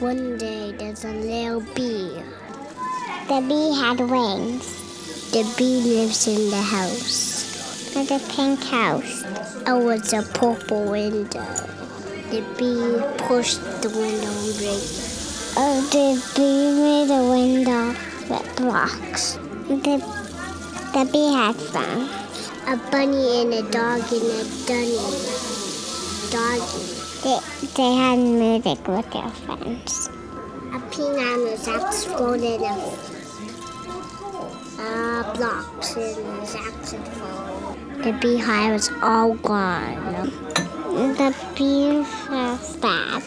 One day there's a little bee. The bee had wings. The bee lives in the house. With a pink house. Oh, it's a purple window. The bee pushed the window break. Oh, the bee made a window with blocks. The, the bee had fun. A bunny and a dog and a dunny. Doggy. They, they had music with their friends. A piano saxophone and a uh, blocks and a saxophone. The beehive was all gone. The bees were sad.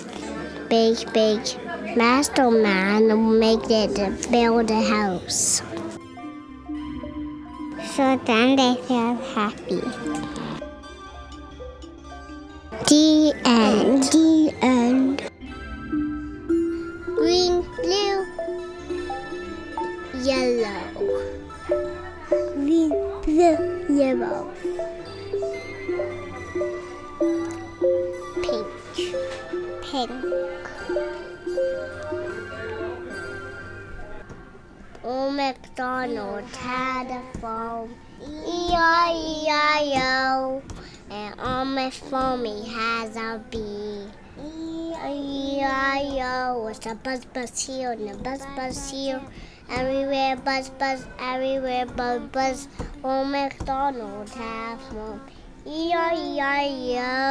Big, big master man make it to build a house. So then they feel happy. The end. The end. Green, blue, yellow. Green, blue, Yellow. Pink. pink. Oh, Old MacDonald had a farm. E-I-E-I-O. And on my farm has a bee. E-I-E-I-O. It's a buzz buzz here and a buzz buzz here. Everywhere buzz buzz, everywhere buzz buzz. Old MacDonald had a farm. E-I-E-I-O.